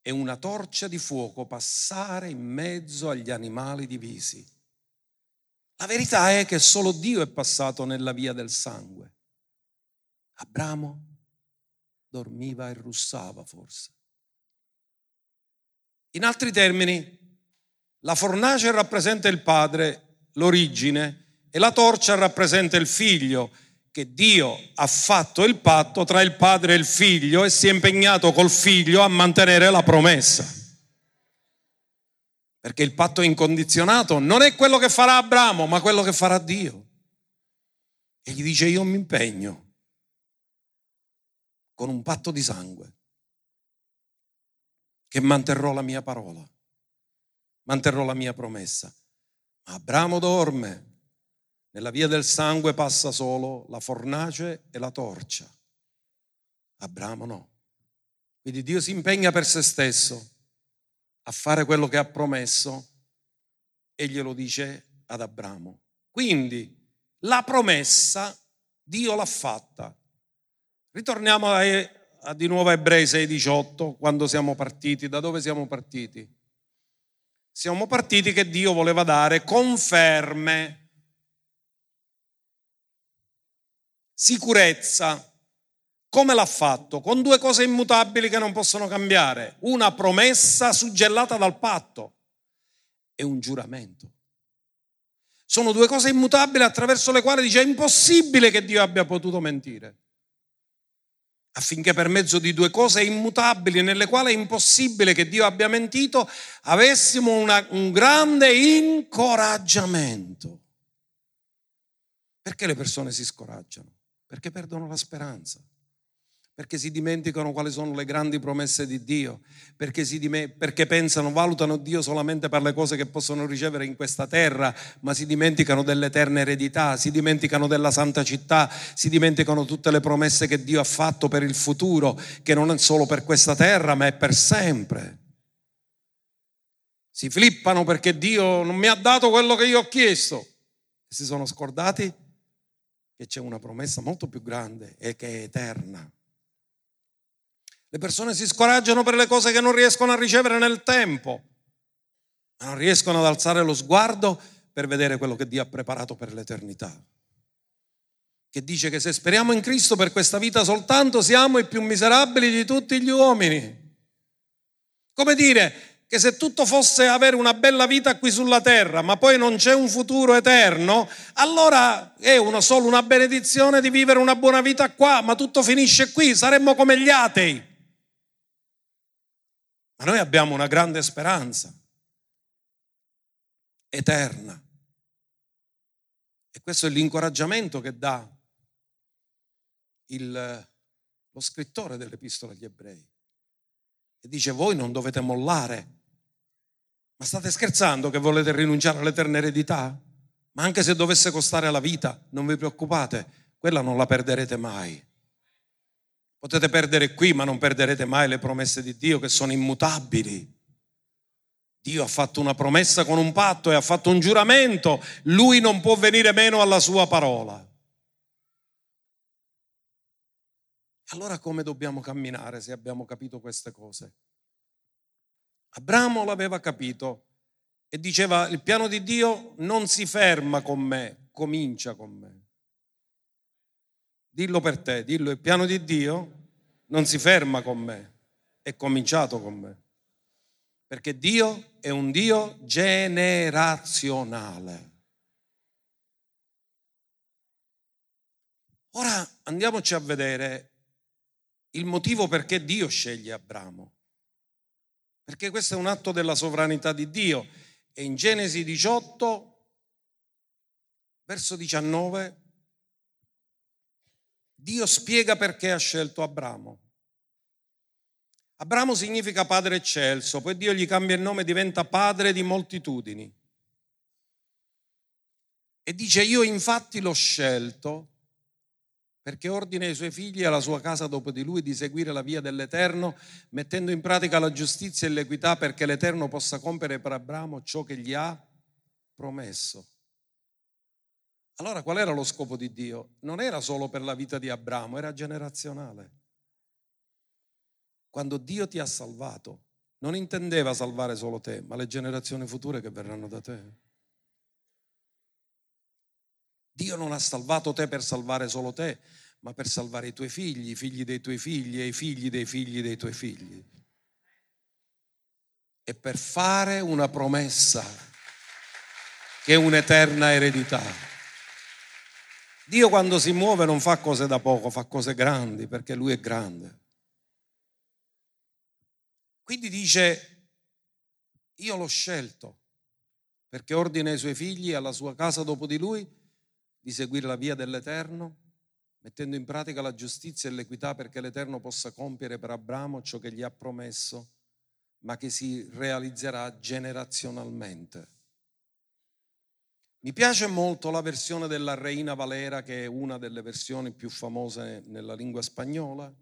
Speaker 1: e una torcia di fuoco passare in mezzo agli animali divisi. La verità è che solo Dio è passato nella via del sangue. Abramo dormiva e russava forse. In altri termini, la fornace rappresenta il padre, l'origine, e la torcia rappresenta il figlio, che Dio ha fatto il patto tra il padre e il figlio e si è impegnato col figlio a mantenere la promessa. Perché il patto incondizionato non è quello che farà Abramo, ma quello che farà Dio. E gli dice io mi impegno con un patto di sangue che manterrò la mia parola manterrò la mia promessa. Ma Abramo dorme. Nella via del sangue passa solo la fornace e la torcia. Abramo no. Quindi Dio si impegna per se stesso a fare quello che ha promesso e glielo dice ad Abramo. Quindi la promessa Dio l'ha fatta. Ritorniamo a, a di nuovo a Ebrei 6:18 quando siamo partiti, da dove siamo partiti? siamo partiti che Dio voleva dare conferme, sicurezza. Come l'ha fatto? Con due cose immutabili che non possono cambiare. Una promessa suggellata dal patto e un giuramento. Sono due cose immutabili attraverso le quali dice è impossibile che Dio abbia potuto mentire affinché per mezzo di due cose immutabili nelle quali è impossibile che Dio abbia mentito, avessimo una, un grande incoraggiamento. Perché le persone si scoraggiano? Perché perdono la speranza perché si dimenticano quali sono le grandi promesse di Dio, perché, dime- perché, pensano, valutano Dio solamente per le cose che possono ricevere in questa terra, ma si dimenticano dell'eterna eredità, si dimenticano della santa città, si dimenticano tutte le promesse che Dio ha fatto per il futuro, che non è solo per questa terra, ma è per sempre. Si flippano perché Dio non mi ha dato quello che io ho chiesto. Si sono scordati che c'è una promessa molto più grande e che è eterna le persone si scoraggiano per le cose che non riescono a ricevere nel tempo, ma non riescono ad alzare lo sguardo per vedere quello che Dio ha preparato per l'eternità. Che dice che se speriamo in Cristo per questa vita soltanto siamo i più miserabili di tutti gli uomini. Come dire che se tutto fosse avere una bella vita qui sulla terra, ma poi non c'è un futuro eterno, allora è una, solo una benedizione di vivere una buona vita qua, ma tutto finisce qui, saremmo come gli atei. Ma noi abbiamo una grande speranza eterna. E questo è l'incoraggiamento che dà il, lo scrittore dell'Epistola agli Ebrei. E dice, voi non dovete mollare. Ma state scherzando che volete rinunciare all'eterna eredità? Ma anche se dovesse costare la vita, non vi preoccupate, quella non la perderete mai. Potete perdere qui, ma non perderete mai le promesse di Dio che sono immutabili. Dio ha fatto una promessa con un patto e ha fatto un giuramento. Lui non può venire meno alla sua parola. Allora come dobbiamo camminare se abbiamo capito queste cose? Abramo l'aveva capito e diceva il piano di Dio non si ferma con me, comincia con me. Dillo per te, dillo il piano di Dio non si ferma con me, è cominciato con me. Perché Dio è un Dio generazionale. Ora andiamoci a vedere il motivo perché Dio sceglie Abramo. Perché questo è un atto della sovranità di Dio. E in Genesi 18, verso 19, Dio spiega perché ha scelto Abramo. Abramo significa padre eccelso, poi Dio gli cambia il nome e diventa padre di moltitudini. E dice, io infatti l'ho scelto perché ordina ai suoi figli e alla sua casa dopo di lui di seguire la via dell'Eterno, mettendo in pratica la giustizia e l'equità perché l'Eterno possa compiere per Abramo ciò che gli ha promesso. Allora qual era lo scopo di Dio? Non era solo per la vita di Abramo, era generazionale. Quando Dio ti ha salvato, non intendeva salvare solo te, ma le generazioni future che verranno da te. Dio non ha salvato te per salvare solo te, ma per salvare i tuoi figli, i figli dei tuoi figli e i figli dei figli dei tuoi figli. E per fare una promessa che è un'eterna eredità. Dio quando si muove non fa cose da poco, fa cose grandi perché Lui è grande. Quindi dice, io l'ho scelto perché ordina ai suoi figli e alla sua casa dopo di lui di seguire la via dell'Eterno, mettendo in pratica la giustizia e l'equità perché l'Eterno possa compiere per Abramo ciò che gli ha promesso, ma che si realizzerà generazionalmente. Mi piace molto la versione della Reina Valera, che è una delle versioni più famose nella lingua spagnola,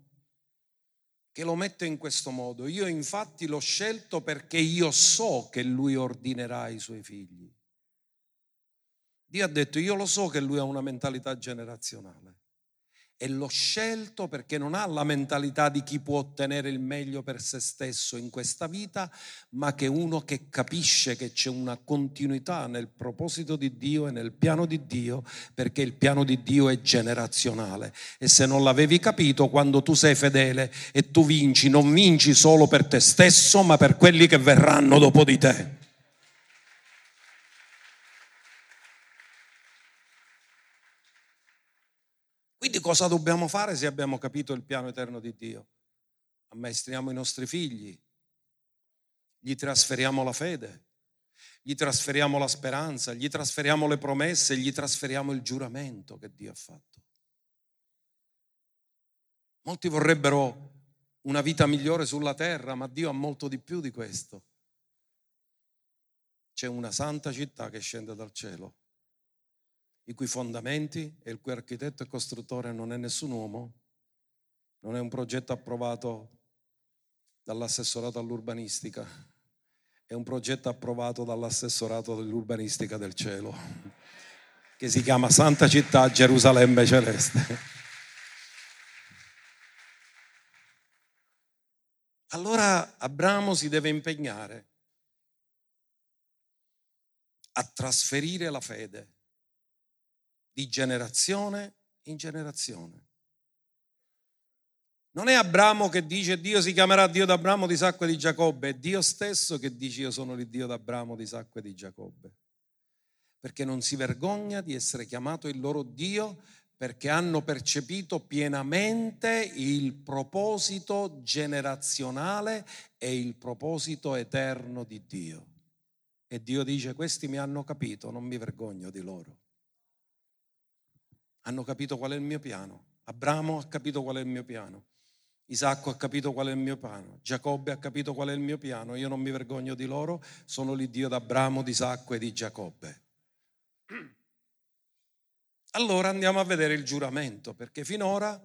Speaker 1: che lo mette in questo modo. Io infatti l'ho scelto perché io so che lui ordinerà ai suoi figli. Dio ha detto, io lo so che lui ha una mentalità generazionale e l'ho scelto perché non ha la mentalità di chi può ottenere il meglio per se stesso in questa vita, ma che uno che capisce che c'è una continuità nel proposito di Dio e nel piano di Dio, perché il piano di Dio è generazionale. E se non l'avevi capito, quando tu sei fedele e tu vinci, non vinci solo per te stesso, ma per quelli che verranno dopo di te. Quindi cosa dobbiamo fare se abbiamo capito il piano eterno di Dio? Ammaestriamo i nostri figli, gli trasferiamo la fede, gli trasferiamo la speranza, gli trasferiamo le promesse, gli trasferiamo il giuramento che Dio ha fatto. Molti vorrebbero una vita migliore sulla terra, ma Dio ha molto di più di questo. C'è una santa città che scende dal cielo i cui fondamenti e il cui architetto e costruttore non è nessun uomo, non è un progetto approvato dall'assessorato all'urbanistica, è un progetto approvato dall'assessorato dell'urbanistica del cielo, che si chiama Santa Città Gerusalemme Celeste. Allora Abramo si deve impegnare a trasferire la fede di generazione in generazione. Non è Abramo che dice Dio si chiamerà Dio d'Abramo, di Isacco e di Giacobbe, è Dio stesso che dice io sono il Dio d'Abramo, di Isacco e di Giacobbe. Perché non si vergogna di essere chiamato il loro Dio perché hanno percepito pienamente il proposito generazionale e il proposito eterno di Dio. E Dio dice questi mi hanno capito, non mi vergogno di loro hanno capito qual è il mio piano. Abramo ha capito qual è il mio piano. Isacco ha capito qual è il mio piano. Giacobbe ha capito qual è il mio piano. Io non mi vergogno di loro, sono l'Iddio d'Abramo, di Isacco e di Giacobbe. Allora andiamo a vedere il giuramento, perché finora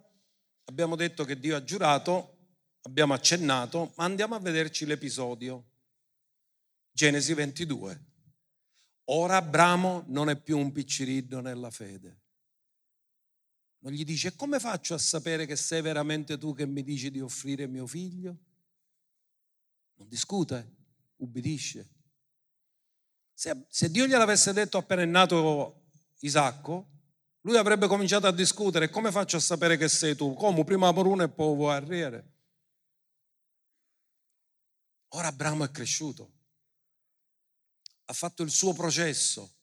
Speaker 1: abbiamo detto che Dio ha giurato, abbiamo accennato, ma andiamo a vederci l'episodio. Genesi 22. Ora Abramo non è più un picciriddo nella fede non gli dice, come faccio a sapere che sei veramente tu che mi dici di offrire mio figlio? Non discute, ubbidisce. Se, se Dio gliel'avesse detto appena è nato Isacco, lui avrebbe cominciato a discutere, come faccio a sapere che sei tu? Come? Prima per e poi vuoi arrivare. Ora Abramo è cresciuto, ha fatto il suo processo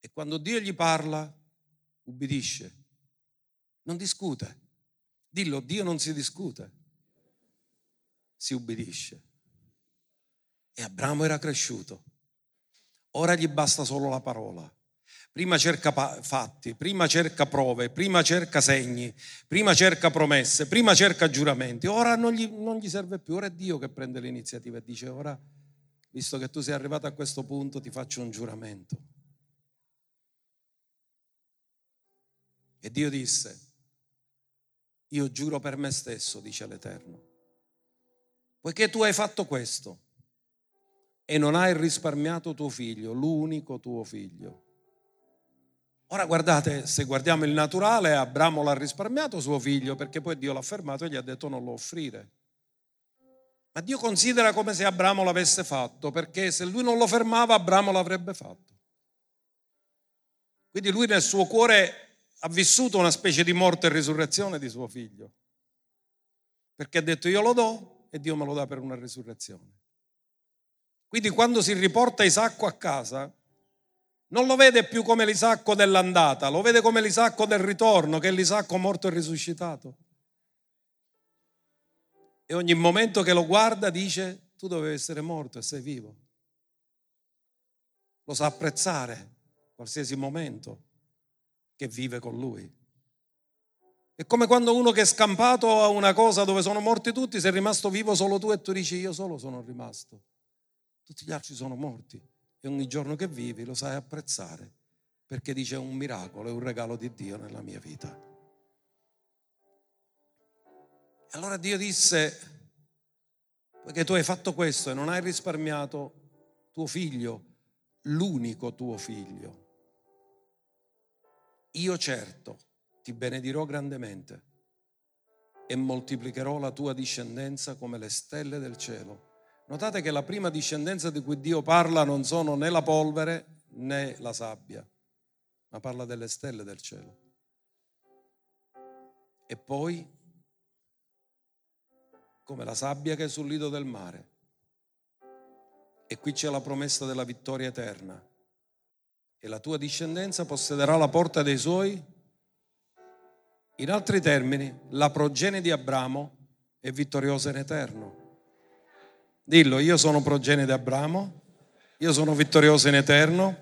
Speaker 1: e quando Dio gli parla, ubbidisce, non discute. Dillo, Dio non si discute, si ubbidisce. E Abramo era cresciuto, ora gli basta solo la parola. Prima cerca fatti, prima cerca prove, prima cerca segni, prima cerca promesse, prima cerca giuramenti. Ora non gli, non gli serve più, ora è Dio che prende l'iniziativa e dice ora, visto che tu sei arrivato a questo punto, ti faccio un giuramento. E Dio disse, io giuro per me stesso, dice l'Eterno, poiché tu hai fatto questo e non hai risparmiato tuo figlio, l'unico tuo figlio Ora guardate, se guardiamo il naturale, Abramo l'ha risparmiato suo figlio perché poi Dio l'ha fermato e gli ha detto non lo offrire. Ma Dio considera come se Abramo l'avesse fatto perché se lui non lo fermava Abramo l'avrebbe fatto. Quindi lui nel suo cuore ha vissuto una specie di morte e risurrezione di suo figlio. Perché ha detto io lo do e Dio me lo dà per una risurrezione. Quindi quando si riporta Isacco a casa, non lo vede più come l'Isacco dell'andata, lo vede come l'Isacco del ritorno, che è l'Isacco morto e risuscitato. E ogni momento che lo guarda dice, tu dovevi essere morto e sei vivo. Lo sa apprezzare qualsiasi momento che vive con lui. È come quando uno che è scampato a una cosa dove sono morti tutti, sei rimasto vivo solo tu e tu dici io solo sono rimasto. Tutti gli altri sono morti e ogni giorno che vivi lo sai apprezzare perché dice è un miracolo, è un regalo di Dio nella mia vita. E allora Dio disse, poiché tu hai fatto questo e non hai risparmiato tuo figlio, l'unico tuo figlio, io certo ti benedirò grandemente e moltiplicherò la tua discendenza come le stelle del cielo Notate che la prima discendenza di cui Dio parla non sono né la polvere né la sabbia, ma parla delle stelle del cielo. E poi, come la sabbia che è sul lido del mare. E qui c'è la promessa della vittoria eterna. E la tua discendenza possederà la porta dei suoi. In altri termini, la progenie di Abramo è vittoriosa in eterno. Dillo, io sono progenie di Abramo, io sono vittorioso in eterno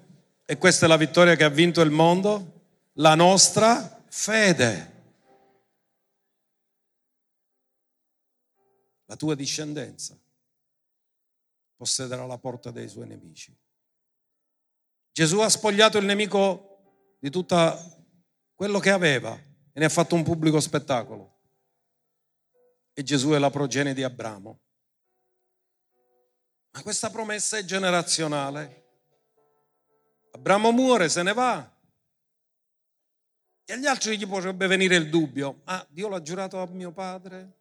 Speaker 1: e questa è la vittoria che ha vinto il mondo, la nostra fede. La tua discendenza possederà la porta dei suoi nemici. Gesù ha spogliato il nemico di tutto quello che aveva e ne ha fatto un pubblico spettacolo. E Gesù è la progenie di Abramo. Ma questa promessa è generazionale. Abramo muore, se ne va. E agli altri gli potrebbe venire il dubbio, ah, Dio l'ha giurato a mio padre,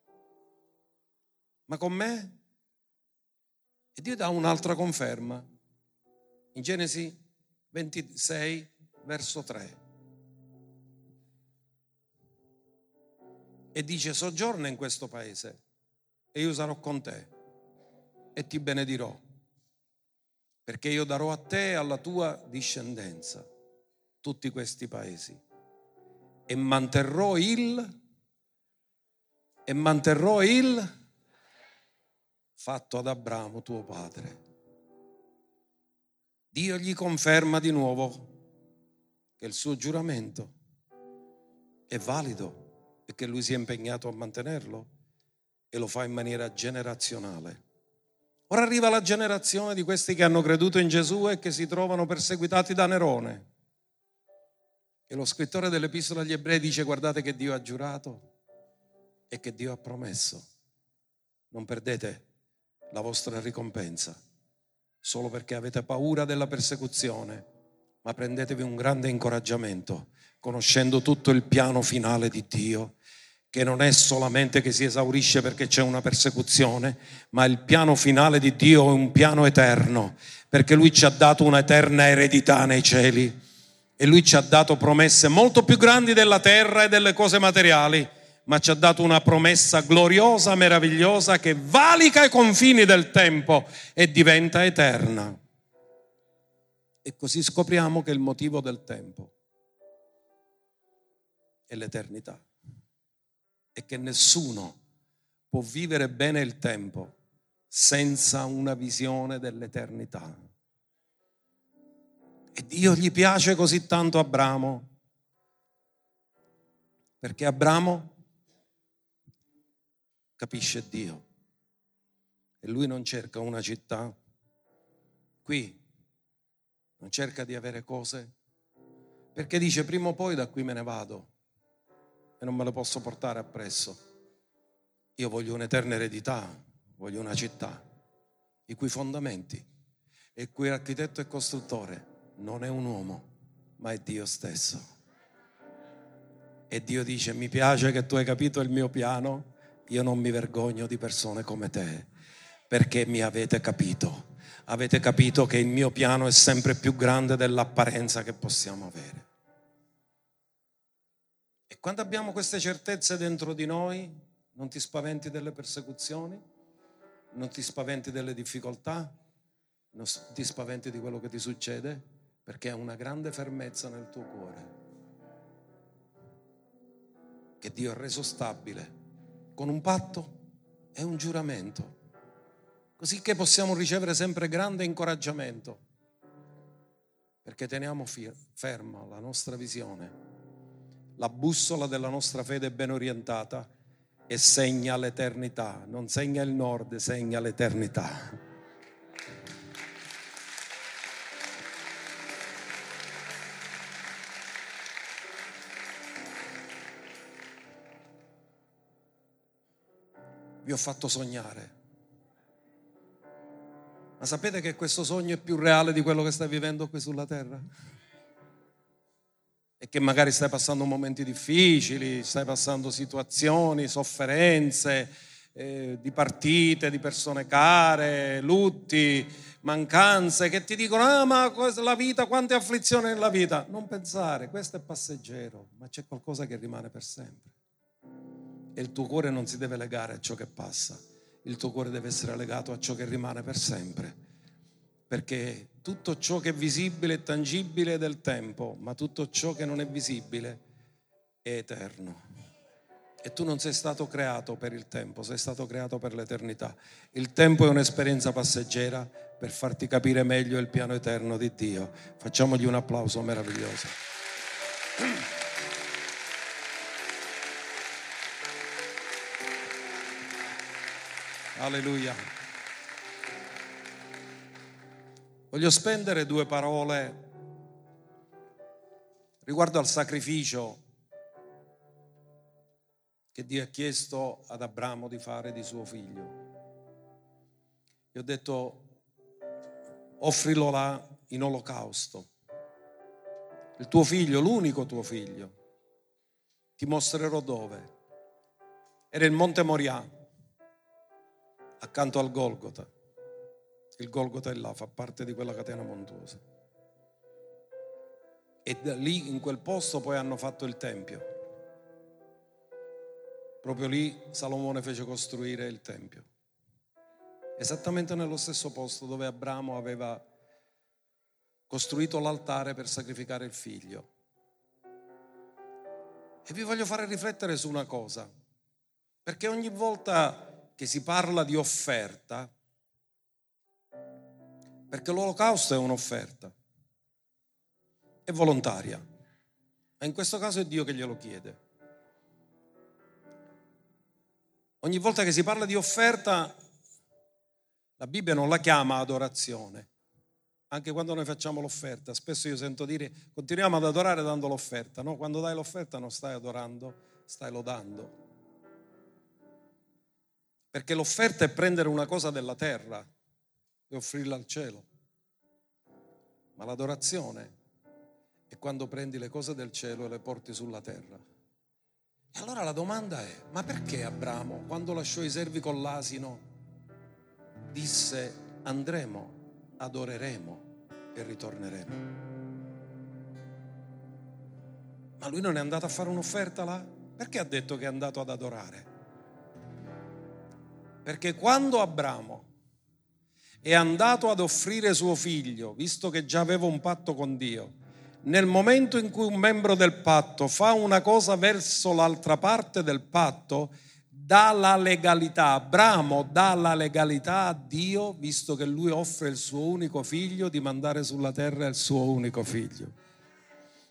Speaker 1: ma con me? E Dio dà un'altra conferma. In Genesi 26, verso 3. E dice, soggiorna in questo paese e io sarò con te e ti benedirò, perché io darò a te e alla tua discendenza tutti questi paesi e manterrò il e manterrò il fatto ad Abramo tuo padre. Dio gli conferma di nuovo che il suo giuramento è valido e che lui si è impegnato a mantenerlo e lo fa in maniera generazionale. Ora arriva la generazione di questi che hanno creduto in Gesù e che si trovano perseguitati da Nerone. E lo scrittore dell'Epistola agli Ebrei dice guardate che Dio ha giurato e che Dio ha promesso. Non perdete la vostra ricompensa solo perché avete paura della persecuzione, ma prendetevi un grande incoraggiamento conoscendo tutto il piano finale di Dio che non è solamente che si esaurisce perché c'è una persecuzione, ma il piano finale di Dio è un piano eterno, perché Lui ci ha dato un'eterna eredità nei cieli. E Lui ci ha dato promesse molto più grandi della terra e delle cose materiali, ma ci ha dato una promessa gloriosa, meravigliosa, che valica i confini del tempo e diventa eterna. E così scopriamo che il motivo del tempo è l'eternità e che nessuno può vivere bene il tempo senza una visione dell'eternità. E Dio gli piace così tanto Abramo, perché Abramo capisce Dio e lui non cerca una città qui, non cerca di avere cose, perché dice prima o poi da qui me ne vado e non me le posso portare appresso. Io voglio un'eterna eredità, voglio una città i cui fondamenti e cui architetto e costruttore non è un uomo, ma è Dio stesso. E Dio dice, mi piace che tu hai capito il mio piano, io non mi vergogno di persone come te, perché mi avete capito. Avete capito che il mio piano è sempre più grande dell'apparenza che possiamo avere. Quando abbiamo queste certezze dentro di noi, non ti spaventi delle persecuzioni, non ti spaventi delle difficoltà, non ti spaventi di quello che ti succede, perché hai una grande fermezza nel tuo cuore, che Dio ha reso stabile con un patto e un giuramento, così che possiamo ricevere sempre grande incoraggiamento, perché teniamo ferma la nostra visione la bussola della nostra fede ben orientata e segna l'eternità, non segna il nord, segna l'eternità. Vi ho fatto sognare. Ma sapete che questo sogno è più reale di quello che stai vivendo qui sulla terra? e che magari stai passando momenti difficili, stai passando situazioni, sofferenze eh, di partite, di persone care, lutti, mancanze che ti dicono, ah ma la vita, quante afflizioni nella vita. Non pensare, questo è passeggero, ma c'è qualcosa che rimane per sempre. E il tuo cuore non si deve legare a ciò che passa, il tuo cuore deve essere legato a ciò che rimane per sempre. Perché tutto ciò che è visibile e tangibile è del tempo, ma tutto ciò che non è visibile è eterno. E tu non sei stato creato per il tempo, sei stato creato per l'eternità. Il tempo è un'esperienza passeggera per farti capire meglio il piano eterno di Dio. Facciamogli un applauso meraviglioso. Alleluia. Voglio spendere due parole riguardo al sacrificio che Dio ha chiesto ad Abramo di fare di suo figlio. Gli ho detto, offrilo là in olocausto. Il tuo figlio, l'unico tuo figlio. Ti mostrerò dove. Era il Monte Moria, accanto al Golgota. Il Golgota è là, fa parte di quella catena montuosa. E lì, in quel posto, poi hanno fatto il Tempio. Proprio lì Salomone fece costruire il Tempio. Esattamente nello stesso posto dove Abramo aveva costruito l'altare per sacrificare il figlio. E vi voglio fare riflettere su una cosa, perché ogni volta che si parla di offerta, perché l'olocausto è un'offerta, è volontaria, ma in questo caso è Dio che glielo chiede. Ogni volta che si parla di offerta, la Bibbia non la chiama adorazione. Anche quando noi facciamo l'offerta, spesso io sento dire continuiamo ad adorare dando l'offerta. No, quando dai l'offerta non stai adorando, stai lodando. Perché l'offerta è prendere una cosa della terra e offrirla al cielo. Ma l'adorazione è quando prendi le cose del cielo e le porti sulla terra. E allora la domanda è, ma perché Abramo, quando lasciò i servi con l'asino, disse andremo, adoreremo e ritorneremo? Ma lui non è andato a fare un'offerta là? Perché ha detto che è andato ad adorare? Perché quando Abramo è andato ad offrire suo figlio, visto che già aveva un patto con Dio, nel momento in cui un membro del patto fa una cosa verso l'altra parte del patto, dà la legalità, Abramo dà la legalità a Dio, visto che lui offre il suo unico figlio, di mandare sulla terra il suo unico figlio.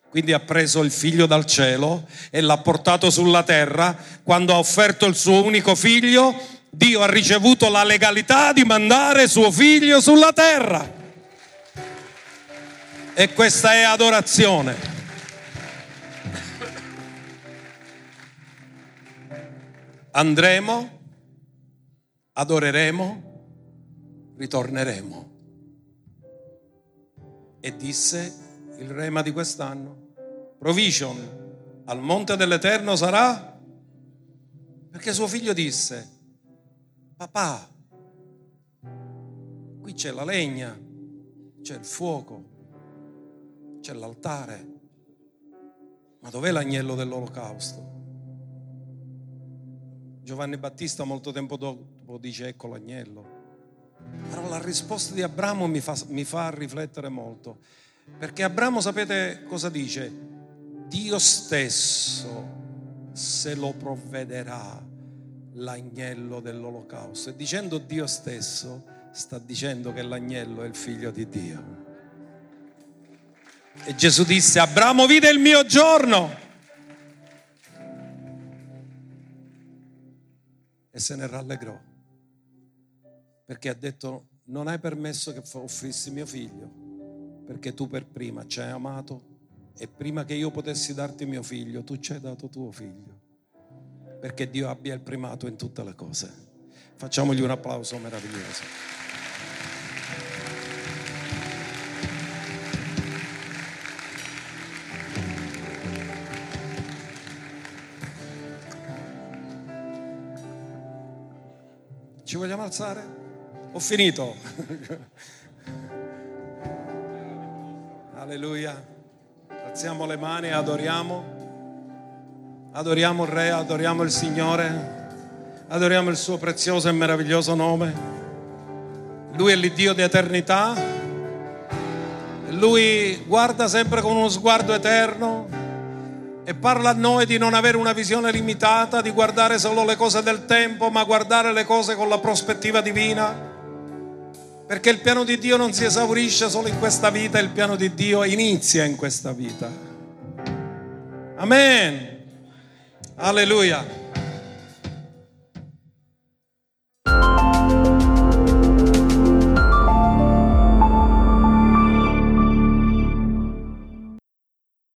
Speaker 1: Quindi ha preso il figlio dal cielo e l'ha portato sulla terra. Quando ha offerto il suo unico figlio, Dio ha ricevuto la legalità di mandare suo figlio sulla terra. E questa è adorazione. Andremo, adoreremo, ritorneremo. E disse il rema di quest'anno, provision al monte dell'Eterno sarà? Perché suo figlio disse, papà, qui c'è la legna, c'è il fuoco, c'è l'altare. Ma dov'è l'agnello dell'olocausto? Giovanni Battista molto tempo dopo dice ecco l'agnello. Però la risposta di Abramo mi fa, mi fa riflettere molto. Perché Abramo sapete cosa dice? Dio stesso se lo provvederà l'agnello dell'olocausto. E dicendo Dio stesso sta dicendo che l'agnello è il figlio di Dio. E Gesù disse, Abramo vide il mio giorno. E se ne rallegrò. Perché ha detto, non hai permesso che offrissi mio figlio, perché tu per prima ci hai amato e prima che io potessi darti mio figlio, tu ci hai dato tuo figlio. Perché Dio abbia il primato in tutte le cose. Facciamogli un applauso meraviglioso. Ci vogliamo alzare? Ho finito. Alleluia. Alziamo le mani e adoriamo. Adoriamo il Re, adoriamo il Signore. Adoriamo il suo prezioso e meraviglioso nome. Lui è l'Iddio di eternità. Lui guarda sempre con uno sguardo eterno e parla a noi di non avere una visione limitata, di guardare solo le cose del tempo, ma guardare le cose con la prospettiva divina. Perché il piano di Dio non si esaurisce solo in questa vita, il piano di Dio inizia in questa vita. Amen. Alleluia.